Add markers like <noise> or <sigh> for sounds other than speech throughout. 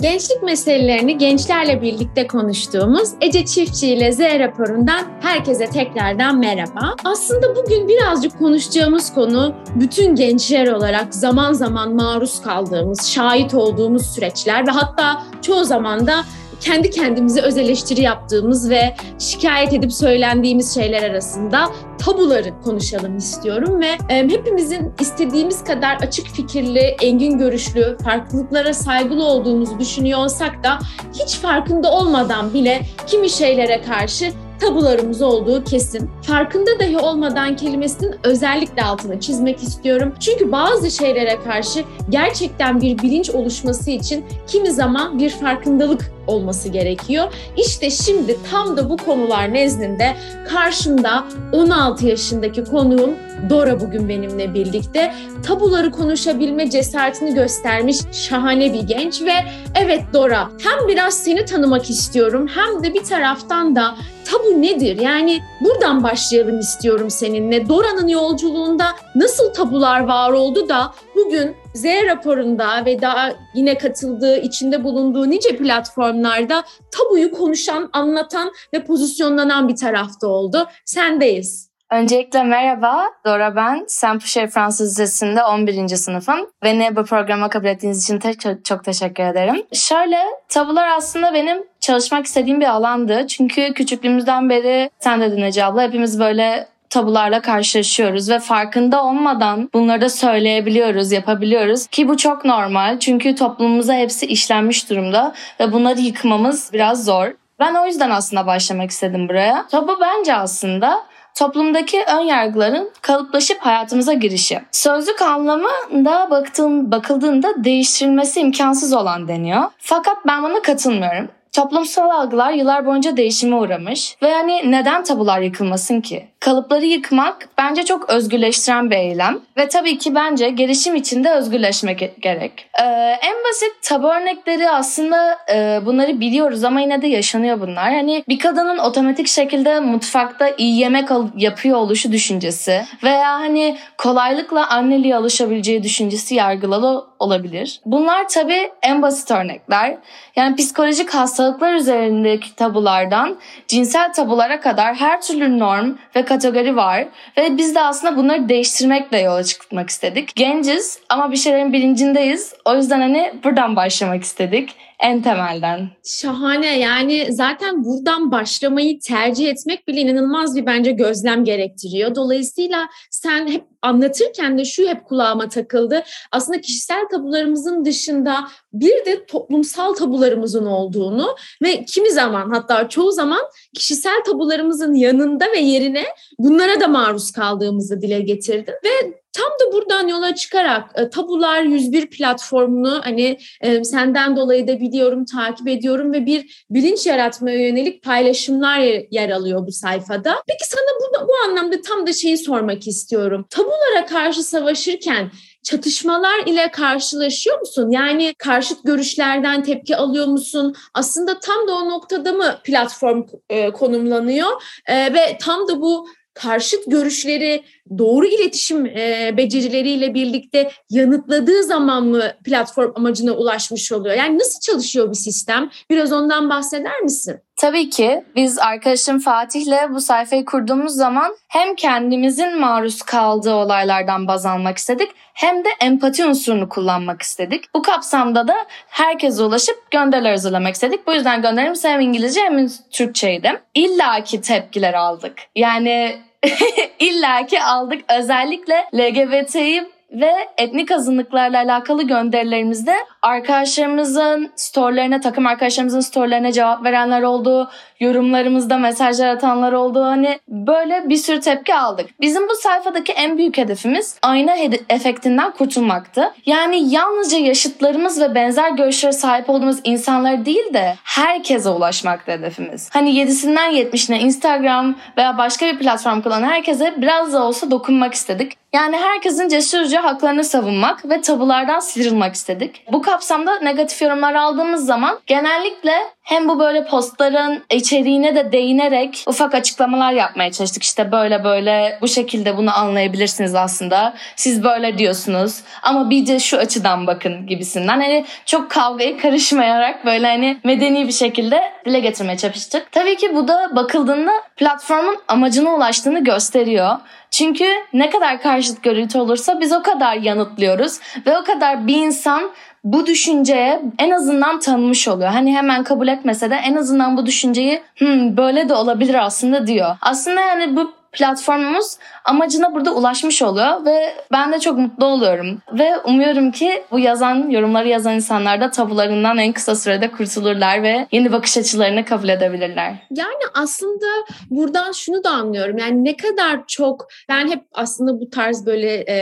Gençlik meselelerini gençlerle birlikte konuştuğumuz Ece Çiftçi ile Z raporundan herkese tekrardan merhaba. Aslında bugün birazcık konuşacağımız konu bütün gençler olarak zaman zaman maruz kaldığımız, şahit olduğumuz süreçler ve hatta çoğu zaman da kendi kendimize öz eleştiri yaptığımız ve şikayet edip söylendiğimiz şeyler arasında tabuları konuşalım istiyorum ve e, hepimizin istediğimiz kadar açık fikirli, engin görüşlü, farklılıklara saygılı olduğumuzu düşünüyor olsak da hiç farkında olmadan bile kimi şeylere karşı tabularımız olduğu kesin. Farkında dahi olmadan kelimesinin özellikle altını çizmek istiyorum. Çünkü bazı şeylere karşı gerçekten bir bilinç oluşması için kimi zaman bir farkındalık olması gerekiyor. İşte şimdi tam da bu konular nezdinde karşımda 16 yaşındaki konuğum Dora bugün benimle birlikte. Tabuları konuşabilme cesaretini göstermiş şahane bir genç ve evet Dora hem biraz seni tanımak istiyorum hem de bir taraftan da tabu nedir? Yani buradan başlayalım istiyorum seninle. Dora'nın yolculuğunda nasıl tabular var oldu da bugün Z raporunda ve daha yine katıldığı, içinde bulunduğu nice platformlarda tabuyu konuşan, anlatan ve pozisyonlanan bir tarafta oldu. Sendeyiz. Öncelikle merhaba, Dora ben. Saint Fransız Lisesi'nde 11. sınıfım. Beni bu programa kabul ettiğiniz için te- çok, çok teşekkür ederim. Şöyle, tabular aslında benim çalışmak istediğim bir alandı. Çünkü küçüklüğümüzden beri, sen dedin Ece abla, hepimiz böyle tabularla karşılaşıyoruz ve farkında olmadan bunları da söyleyebiliyoruz, yapabiliyoruz ki bu çok normal çünkü toplumumuza hepsi işlenmiş durumda ve bunları yıkmamız biraz zor. Ben o yüzden aslında başlamak istedim buraya. Tabu bence aslında toplumdaki ön yargıların kalıplaşıp hayatımıza girişi. Sözlük anlamında baktığın, bakıldığında değiştirilmesi imkansız olan deniyor. Fakat ben buna katılmıyorum. Toplumsal algılar yıllar boyunca değişime uğramış ve yani neden tabular yıkılmasın ki? Kalıpları yıkmak bence çok özgürleştiren bir eylem ve tabii ki bence gelişim için de özgürleşmek gerek. Ee, en basit tabu örnekleri aslında e, bunları biliyoruz ama yine de yaşanıyor bunlar. Hani bir kadının otomatik şekilde mutfakta iyi yemek yapıyor oluşu düşüncesi veya hani kolaylıkla anneliğe alışabileceği düşüncesi yargılalı olabilir. Bunlar tabii en basit örnekler. Yani psikolojik hastalıklar üzerindeki tabulardan cinsel tabulara kadar her türlü norm ve kategori var. Ve biz de aslında bunları değiştirmekle yola çıkmak istedik. Genciz ama bir şeylerin bilincindeyiz. O yüzden hani buradan başlamak istedik en temelden. Şahane yani zaten buradan başlamayı tercih etmek bile inanılmaz bir bence gözlem gerektiriyor. Dolayısıyla sen hep anlatırken de şu hep kulağıma takıldı. Aslında kişisel tabularımızın dışında bir de toplumsal tabularımızın olduğunu ve kimi zaman hatta çoğu zaman kişisel tabularımızın yanında ve yerine bunlara da maruz kaldığımızı dile getirdin ve Tam da buradan yola çıkarak e, Tabular 101 platformunu hani e, senden dolayı da biliyorum, takip ediyorum ve bir bilinç yaratmaya yönelik paylaşımlar yer alıyor bu sayfada. Peki sana bu, bu anlamda tam da şeyi sormak istiyorum. Tabulara karşı savaşırken çatışmalar ile karşılaşıyor musun? Yani karşıt görüşlerden tepki alıyor musun? Aslında tam da o noktada mı platform e, konumlanıyor e, ve tam da bu karşıt görüşleri doğru iletişim e, becerileriyle birlikte yanıtladığı zaman mı platform amacına ulaşmış oluyor? Yani nasıl çalışıyor bir sistem? Biraz ondan bahseder misin? Tabii ki biz arkadaşım Fatih'le bu sayfayı kurduğumuz zaman hem kendimizin maruz kaldığı olaylardan baz almak istedik hem de empati unsurunu kullanmak istedik. Bu kapsamda da herkese ulaşıp gönderiler hazırlamak istedik. Bu yüzden gönderimiz hem İngilizce hem Türkçeydi. İlla ki tepkiler aldık. Yani <laughs> İlla ki aldık. Özellikle LGBT'yi ve etnik azınlıklarla alakalı gönderilerimizde arkadaşlarımızın storylerine, takım arkadaşlarımızın storylerine cevap verenler oldu. Yorumlarımızda mesajlar atanlar oldu. Hani böyle bir sürü tepki aldık. Bizim bu sayfadaki en büyük hedefimiz ayna efektinden kurtulmaktı. Yani yalnızca yaşıtlarımız ve benzer görüşlere sahip olduğumuz insanlar değil de herkese ulaşmaktı hedefimiz. Hani 7'sinden 70'ine Instagram veya başka bir platform kullanan herkese biraz da olsa dokunmak istedik. Yani herkesin cesurca haklarını savunmak ve tabulardan sıyrılmak istedik. Bu kapsamda negatif yorumlar aldığımız zaman genellikle hem bu böyle postların içeriğine de değinerek ufak açıklamalar yapmaya çalıştık. İşte böyle böyle bu şekilde bunu anlayabilirsiniz aslında. Siz böyle diyorsunuz ama bir de şu açıdan bakın gibisinden. Hani çok kavgaya karışmayarak böyle hani medeni bir şekilde dile getirmeye çalıştık. Tabii ki bu da bakıldığında platformun amacına ulaştığını gösteriyor. Çünkü ne kadar karşıt görüntü olursa biz o kadar yanıtlıyoruz ve o kadar bir insan bu düşünceye en azından tanımış oluyor. Hani hemen kabul etmese de en azından bu düşünceyi hmm, böyle de olabilir aslında diyor. Aslında yani bu platformumuz amacına burada ulaşmış oluyor ve ben de çok mutlu oluyorum. Ve umuyorum ki bu yazan, yorumları yazan insanlar da tabularından en kısa sürede kurtulurlar ve yeni bakış açılarını kabul edebilirler. Yani aslında buradan şunu da anlıyorum. Yani ne kadar çok ben hep aslında bu tarz böyle e,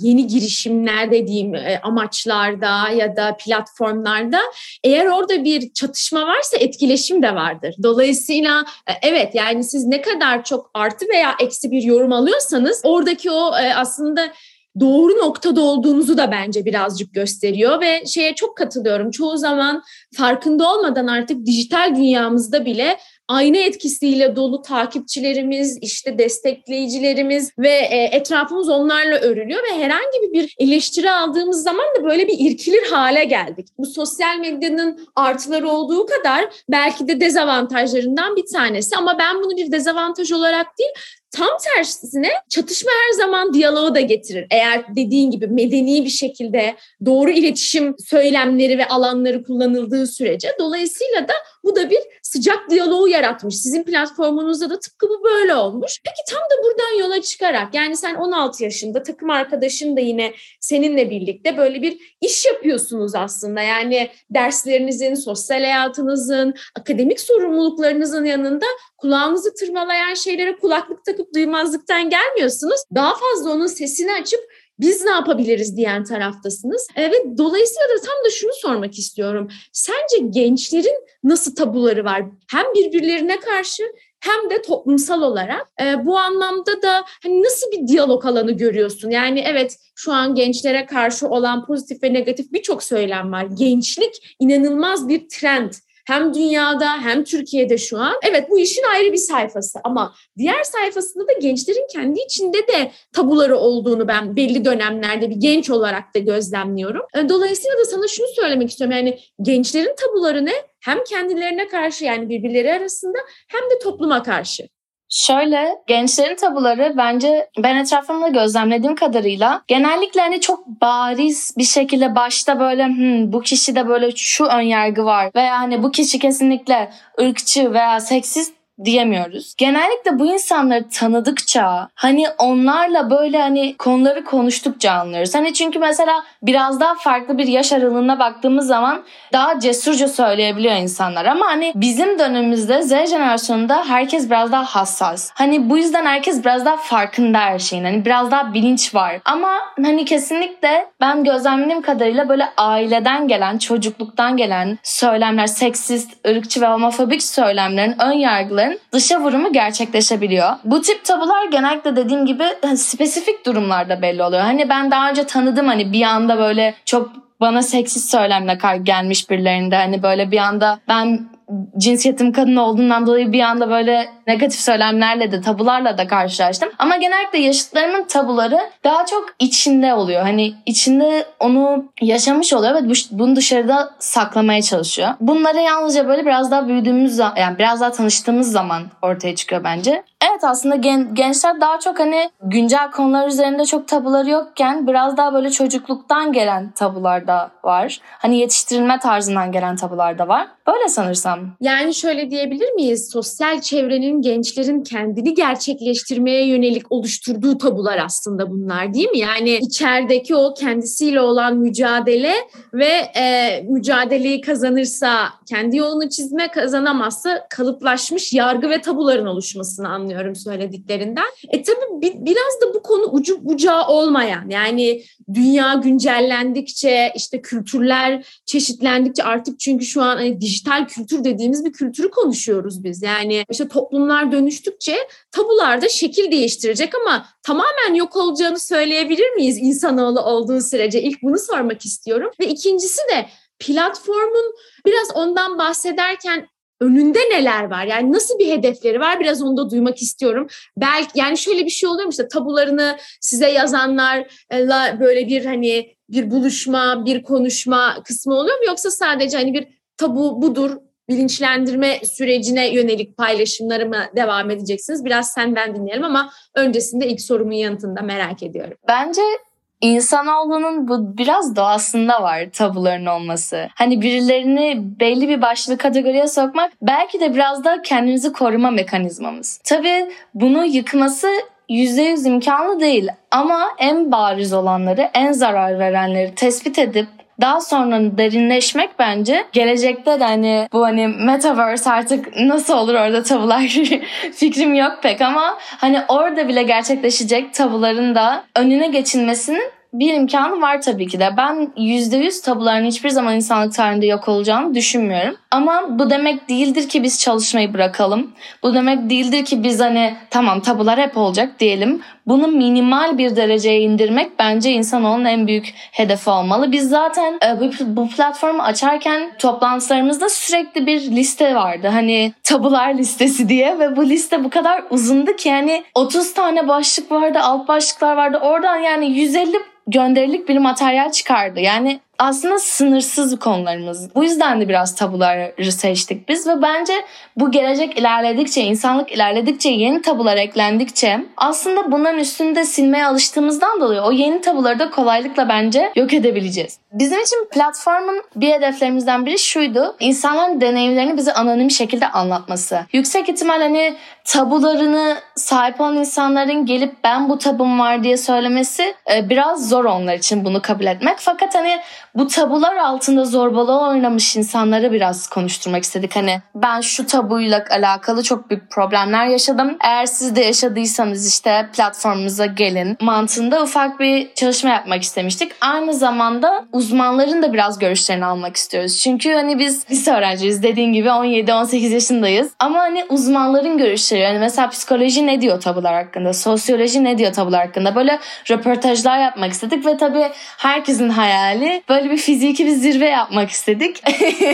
yeni girişimler dediğim e, amaçlarda ya da platformlarda eğer orada bir çatışma varsa etkileşim de vardır. Dolayısıyla e, evet yani siz ne kadar çok artı veya eksi bir yorum alıyorsanız oradaki o e, aslında doğru noktada olduğunuzu da bence birazcık gösteriyor ve şeye çok katılıyorum. Çoğu zaman farkında olmadan artık dijital dünyamızda bile ayna etkisiyle dolu takipçilerimiz, işte destekleyicilerimiz ve e, etrafımız onlarla örülüyor ve herhangi bir eleştiri aldığımız zaman da böyle bir irkilir hale geldik. Bu sosyal medyanın artıları olduğu kadar belki de dezavantajlarından bir tanesi ama ben bunu bir dezavantaj olarak değil Tam tersine çatışma her zaman diyaloğu da getirir. Eğer dediğin gibi medeni bir şekilde doğru iletişim söylemleri ve alanları kullanıldığı sürece. Dolayısıyla da bu da bir sıcak diyaloğu yaratmış. Sizin platformunuzda da tıpkı bu böyle olmuş. Peki tam da buradan yola çıkarak yani sen 16 yaşında takım arkadaşın da yine seninle birlikte böyle bir iş yapıyorsunuz aslında. Yani derslerinizin, sosyal hayatınızın, akademik sorumluluklarınızın yanında kulağınızı tırmalayan şeylere kulaklık takıp duymazlıktan gelmiyorsunuz. Daha fazla onun sesini açıp biz ne yapabiliriz diyen taraftasınız. Evet, dolayısıyla da tam da şunu sormak istiyorum. Sence gençlerin nasıl tabuları var? Hem birbirlerine karşı hem de toplumsal olarak e, bu anlamda da hani nasıl bir diyalog alanı görüyorsun? Yani evet şu an gençlere karşı olan pozitif ve negatif birçok söylem var. Gençlik inanılmaz bir trend hem dünyada hem Türkiye'de şu an. Evet bu işin ayrı bir sayfası ama diğer sayfasında da gençlerin kendi içinde de tabuları olduğunu ben belli dönemlerde bir genç olarak da gözlemliyorum. E, dolayısıyla da sana şunu söylemek istiyorum. Yani gençlerin tabuları ne? Hem kendilerine karşı yani birbirleri arasında hem de topluma karşı. Şöyle gençlerin tabuları bence ben etrafımda gözlemlediğim kadarıyla genellikle hani çok bariz bir şekilde başta böyle hmm, bu kişide böyle şu ön yargı var. veya hani bu kişi kesinlikle ırkçı veya seksist diyemiyoruz. Genellikle bu insanları tanıdıkça hani onlarla böyle hani konuları konuştukça anlıyoruz. Hani çünkü mesela biraz daha farklı bir yaş aralığına baktığımız zaman daha cesurca söyleyebiliyor insanlar. Ama hani bizim dönemimizde Z jenerasyonunda herkes biraz daha hassas. Hani bu yüzden herkes biraz daha farkında her şeyin. Hani biraz daha bilinç var. Ama hani kesinlikle ben gözlemlediğim kadarıyla böyle aileden gelen, çocukluktan gelen söylemler, seksist, ırkçı ve homofobik söylemlerin ön yargıları tabuların dışa vurumu gerçekleşebiliyor. Bu tip tabular genellikle dediğim gibi hani spesifik durumlarda belli oluyor. Hani ben daha önce tanıdım hani bir anda böyle çok bana seksist söylemle gelmiş birilerinde hani böyle bir anda ben cinsiyetim kadın olduğundan dolayı bir anda böyle negatif söylemlerle de tabularla da karşılaştım. Ama genellikle yaşıtlarımın tabuları daha çok içinde oluyor. Hani içinde onu yaşamış oluyor ve bunu dışarıda saklamaya çalışıyor. Bunları yalnızca böyle biraz daha büyüdüğümüz yani biraz daha tanıştığımız zaman ortaya çıkıyor bence. Evet aslında gen, gençler daha çok hani güncel konular üzerinde çok tabuları yokken biraz daha böyle çocukluktan gelen tabular da var. Hani yetiştirilme tarzından gelen tabular da var. Böyle sanırsam. Yani şöyle diyebilir miyiz? Sosyal çevrenin gençlerin kendini gerçekleştirmeye yönelik oluşturduğu tabular aslında bunlar değil mi? Yani içerideki o kendisiyle olan mücadele ve e, mücadeleyi kazanırsa kendi yolunu çizme kazanamazsa kalıplaşmış yargı ve tabuların oluşmasını anlıyorum söylediklerinden. E tabii bir, biraz da bu konu ucu bucağı olmayan yani dünya güncellendikçe işte kültürler çeşitlendikçe artık çünkü şu an hani dijital dijital kültür dediğimiz bir kültürü konuşuyoruz biz. Yani işte toplumlar dönüştükçe tabular da şekil değiştirecek ama tamamen yok olacağını söyleyebilir miyiz insanoğlu olduğu sürece? İlk bunu sormak istiyorum. Ve ikincisi de platformun biraz ondan bahsederken önünde neler var? Yani nasıl bir hedefleri var? Biraz onu da duymak istiyorum. Belki yani şöyle bir şey oluyor mu işte tabularını size yazanlarla böyle bir hani bir buluşma, bir konuşma kısmı oluyor mu yoksa sadece hani bir tabu budur bilinçlendirme sürecine yönelik paylaşımları mı devam edeceksiniz? Biraz senden dinleyelim ama öncesinde ilk sorumun yanıtında merak ediyorum. Bence İnsanoğlunun bu biraz doğasında var tabuların olması. Hani birilerini belli bir başlı kategoriye sokmak belki de biraz da kendimizi koruma mekanizmamız. Tabii bunu yıkması %100 imkanlı değil ama en bariz olanları, en zarar verenleri tespit edip daha sonra derinleşmek bence gelecekte de hani bu hani metaverse artık nasıl olur orada tabular <laughs> fikrim yok pek ama hani orada bile gerçekleşecek tabuların da önüne geçilmesinin bir imkanı var tabii ki de. Ben %100 tabuların hiçbir zaman insanlık tarihinde yok olacağını düşünmüyorum. Ama bu demek değildir ki biz çalışmayı bırakalım. Bu demek değildir ki biz hani tamam tabular hep olacak diyelim. Bunu minimal bir dereceye indirmek bence insanoğlunun en büyük hedefi olmalı. Biz zaten e, bu, platformu açarken toplantılarımızda sürekli bir liste vardı. Hani tabular listesi diye ve bu liste bu kadar uzundu ki yani 30 tane başlık vardı, alt başlıklar vardı. Oradan yani 150 gönderilik bir materyal çıkardı. Yani aslında sınırsız konularımız. Bu yüzden de biraz tabuları seçtik biz ve bence bu gelecek ilerledikçe, insanlık ilerledikçe, yeni tabular eklendikçe aslında bunların üstünde silmeye alıştığımızdan dolayı o yeni tabuları da kolaylıkla bence yok edebileceğiz. Bizim için platformun bir hedeflerimizden biri şuydu. İnsanların deneyimlerini bize anonim şekilde anlatması. Yüksek ihtimal hani tabularını sahip olan insanların gelip ben bu tabum var diye söylemesi e, biraz zor onlar için bunu kabul etmek. Fakat hani bu tabular altında zorbalığa oynamış insanları biraz konuşturmak istedik. Hani ben şu tabuyla alakalı çok büyük problemler yaşadım. Eğer siz de yaşadıysanız işte platformumuza gelin mantığında ufak bir çalışma yapmak istemiştik. Aynı zamanda uzmanların da biraz görüşlerini almak istiyoruz. Çünkü hani biz lise öğrenciyiz dediğin gibi 17-18 yaşındayız. Ama hani uzmanların görüşleri yani mesela psikoloji ne diyor tabular hakkında? Sosyoloji ne diyor tabular hakkında? Böyle röportajlar yapmak istedik ve tabii herkesin hayali böyle böyle bir fiziki bir zirve yapmak istedik.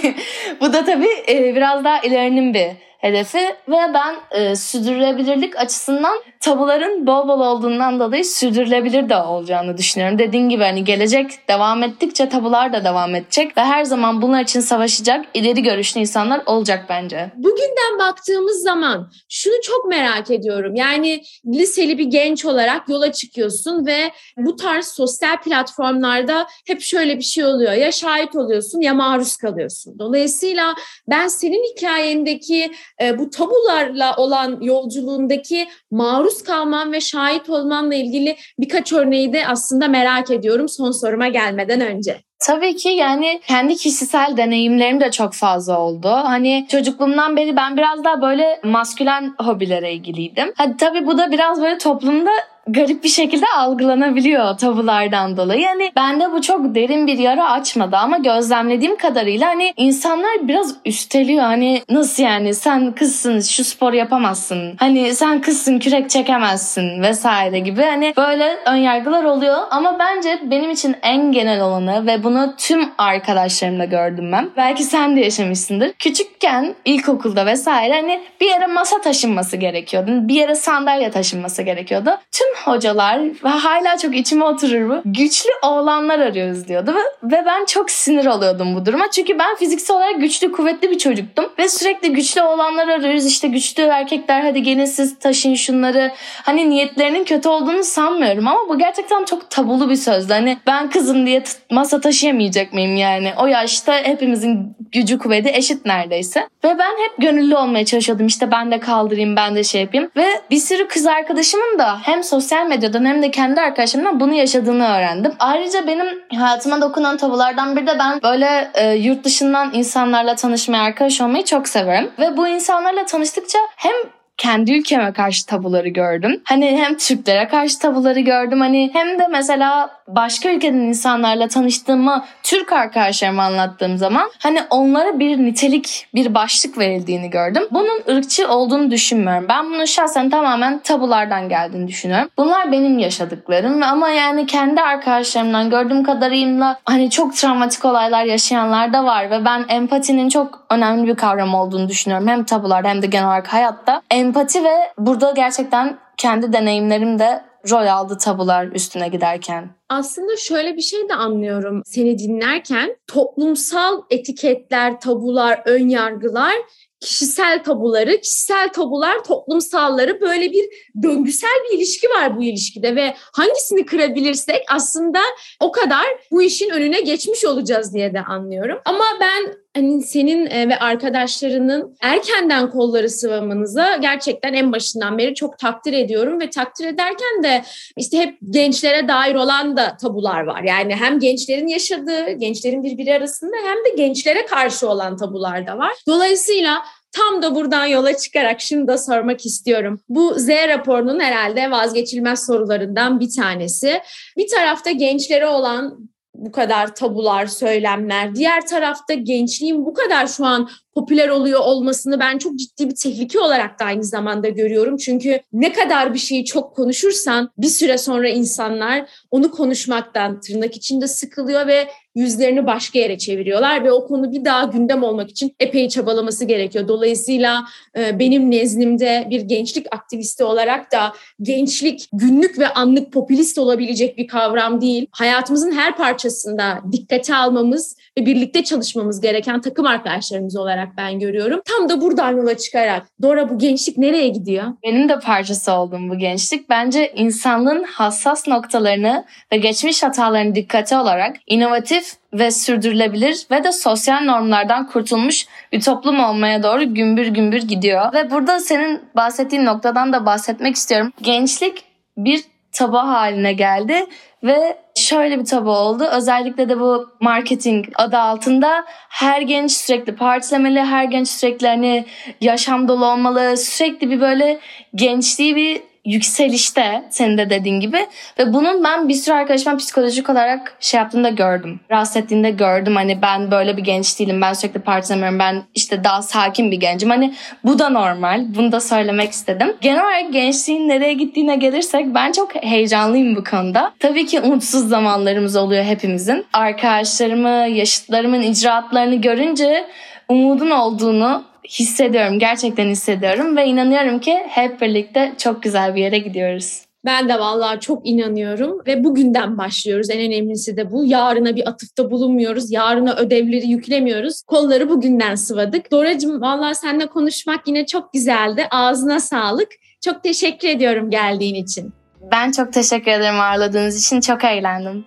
<laughs> Bu da tabii e, biraz daha ilerinin bir hedefi ve ben e, sürdürülebilirlik açısından tabuların bol bol olduğundan dolayı sürdürülebilir de olacağını düşünüyorum. Dediğim gibi hani gelecek devam ettikçe tabular da devam edecek ve her zaman bunlar için savaşacak ileri görüşlü insanlar olacak bence. Bugünden baktığımız zaman şunu çok merak ediyorum. Yani liseli bir genç olarak yola çıkıyorsun ve bu tarz sosyal platformlarda hep şöyle bir şey oluyor. Ya şahit oluyorsun ya maruz kalıyorsun. Dolayısıyla ben senin hikayendeki e, bu tabularla olan yolculuğundaki maruz kalman ve şahit olmanla ilgili birkaç örneği de aslında merak ediyorum son soruma gelmeden önce. Tabii ki yani kendi kişisel deneyimlerim de çok fazla oldu. Hani çocukluğumdan beri ben biraz daha böyle maskülen hobilere ilgiliydim. Hadi tabii bu da biraz böyle toplumda garip bir şekilde algılanabiliyor tabulardan dolayı. Yani bende bu çok derin bir yara açmadı ama gözlemlediğim kadarıyla hani insanlar biraz üsteliyor. Hani nasıl yani sen kızsın şu spor yapamazsın. Hani sen kızsın kürek çekemezsin vesaire gibi hani böyle önyargılar oluyor ama bence benim için en genel olanı ve bunu tüm arkadaşlarımda gördüm ben. Belki sen de yaşamışsındır. Küçükken ilkokulda vesaire hani bir yere masa taşınması gerekiyordu. Bir yere sandalye taşınması gerekiyordu. Tüm hocalar ve hala çok içime oturur bu. Güçlü oğlanlar arıyoruz diyordu ve, ve ben çok sinir oluyordum bu duruma. Çünkü ben fiziksel olarak güçlü kuvvetli bir çocuktum ve sürekli güçlü oğlanlar arıyoruz. İşte güçlü erkekler hadi gelin siz taşıyın şunları. Hani niyetlerinin kötü olduğunu sanmıyorum ama bu gerçekten çok tabulu bir sözdü. Hani ben kızım diye masa taşıyamayacak mıyım yani? O yaşta hepimizin gücü kuvveti eşit neredeyse. Ve ben hep gönüllü olmaya çalışıyordum. İşte ben de kaldırayım, ben de şey yapayım. Ve bir sürü kız arkadaşımın da hem sosyal sosyal medyadan hem de kendi arkadaşlarımdan bunu yaşadığını öğrendim. Ayrıca benim hayatıma dokunan tabulardan bir de ben böyle e, yurt dışından insanlarla tanışmayı, arkadaş olmayı çok severim. Ve bu insanlarla tanıştıkça hem kendi ülkeme karşı tabuları gördüm. Hani hem Türklere karşı tabuları gördüm hani hem de mesela başka ülkeden insanlarla tanıştığımı Türk arkadaşlarıma anlattığım zaman hani onlara bir nitelik, bir başlık verildiğini gördüm. Bunun ırkçı olduğunu düşünmüyorum. Ben bunu şahsen tamamen tabulardan geldiğini düşünüyorum. Bunlar benim yaşadıklarım ama yani kendi arkadaşlarımdan gördüğüm kadarıyla hani çok travmatik olaylar yaşayanlar da var ve ben empatinin çok önemli bir kavram olduğunu düşünüyorum. Hem tabularda hem de genel olarak hayatta. Empati ve burada gerçekten kendi deneyimlerim de rol aldı tabular üstüne giderken. Aslında şöyle bir şey de anlıyorum seni dinlerken. Toplumsal etiketler, tabular, ön yargılar kişisel tabuları, kişisel tabular toplumsalları böyle bir döngüsel bir ilişki var bu ilişkide ve hangisini kırabilirsek aslında o kadar bu işin önüne geçmiş olacağız diye de anlıyorum. Ama ben hani senin e, ve arkadaşlarının erkenden kolları sıvamanıza gerçekten en başından beri çok takdir ediyorum ve takdir ederken de işte hep gençlere dair olan da tabular var. Yani hem gençlerin yaşadığı, gençlerin birbiri arasında hem de gençlere karşı olan tabular da var. Dolayısıyla Tam da buradan yola çıkarak şunu da sormak istiyorum. Bu Z raporunun herhalde vazgeçilmez sorularından bir tanesi. Bir tarafta gençlere olan bu kadar tabular, söylemler. Diğer tarafta gençliğin bu kadar şu an popüler oluyor olmasını ben çok ciddi bir tehlike olarak da aynı zamanda görüyorum. Çünkü ne kadar bir şeyi çok konuşursan bir süre sonra insanlar onu konuşmaktan tırnak içinde sıkılıyor ve yüzlerini başka yere çeviriyorlar ve o konu bir daha gündem olmak için epey çabalaması gerekiyor. Dolayısıyla e, benim nezdimde bir gençlik aktivisti olarak da gençlik günlük ve anlık popülist olabilecek bir kavram değil. Hayatımızın her parçasında dikkate almamız ve birlikte çalışmamız gereken takım arkadaşlarımız olarak ben görüyorum. Tam da buradan yola çıkarak Dora bu gençlik nereye gidiyor? Benim de parçası oldum bu gençlik. Bence insanlığın hassas noktalarını ve geçmiş hatalarını dikkate alarak inovatif ve sürdürülebilir ve de sosyal normlardan kurtulmuş bir toplum olmaya doğru gümbür gümbür gidiyor. Ve burada senin bahsettiğin noktadan da bahsetmek istiyorum. Gençlik bir taba haline geldi ve şöyle bir tabu oldu. Özellikle de bu marketing adı altında her genç sürekli partilemeli, her genç sürekli hani yaşam dolu olmalı, sürekli bir böyle gençliği bir yükselişte senin de dediğin gibi ve bunun ben bir sürü arkadaşıma psikolojik olarak şey yaptığında gördüm. Rahatsız ettiğinde gördüm hani ben böyle bir genç değilim ben sürekli partilemiyorum ben işte daha sakin bir gencim hani bu da normal bunu da söylemek istedim. Genel olarak gençliğin nereye gittiğine gelirsek ben çok heyecanlıyım bu konuda. Tabii ki umutsuz zamanlarımız oluyor hepimizin. Arkadaşlarımı, yaşıtlarımın icraatlarını görünce umudun olduğunu hissediyorum. Gerçekten hissediyorum ve inanıyorum ki hep birlikte çok güzel bir yere gidiyoruz. Ben de vallahi çok inanıyorum ve bugünden başlıyoruz. En önemlisi de bu. Yarına bir atıfta bulunmuyoruz. Yarına ödevleri yüklemiyoruz. Kolları bugünden sıvadık. Doracığım vallahi seninle konuşmak yine çok güzeldi. Ağzına sağlık. Çok teşekkür ediyorum geldiğin için. Ben çok teşekkür ederim ağırladığınız için. Çok eğlendim.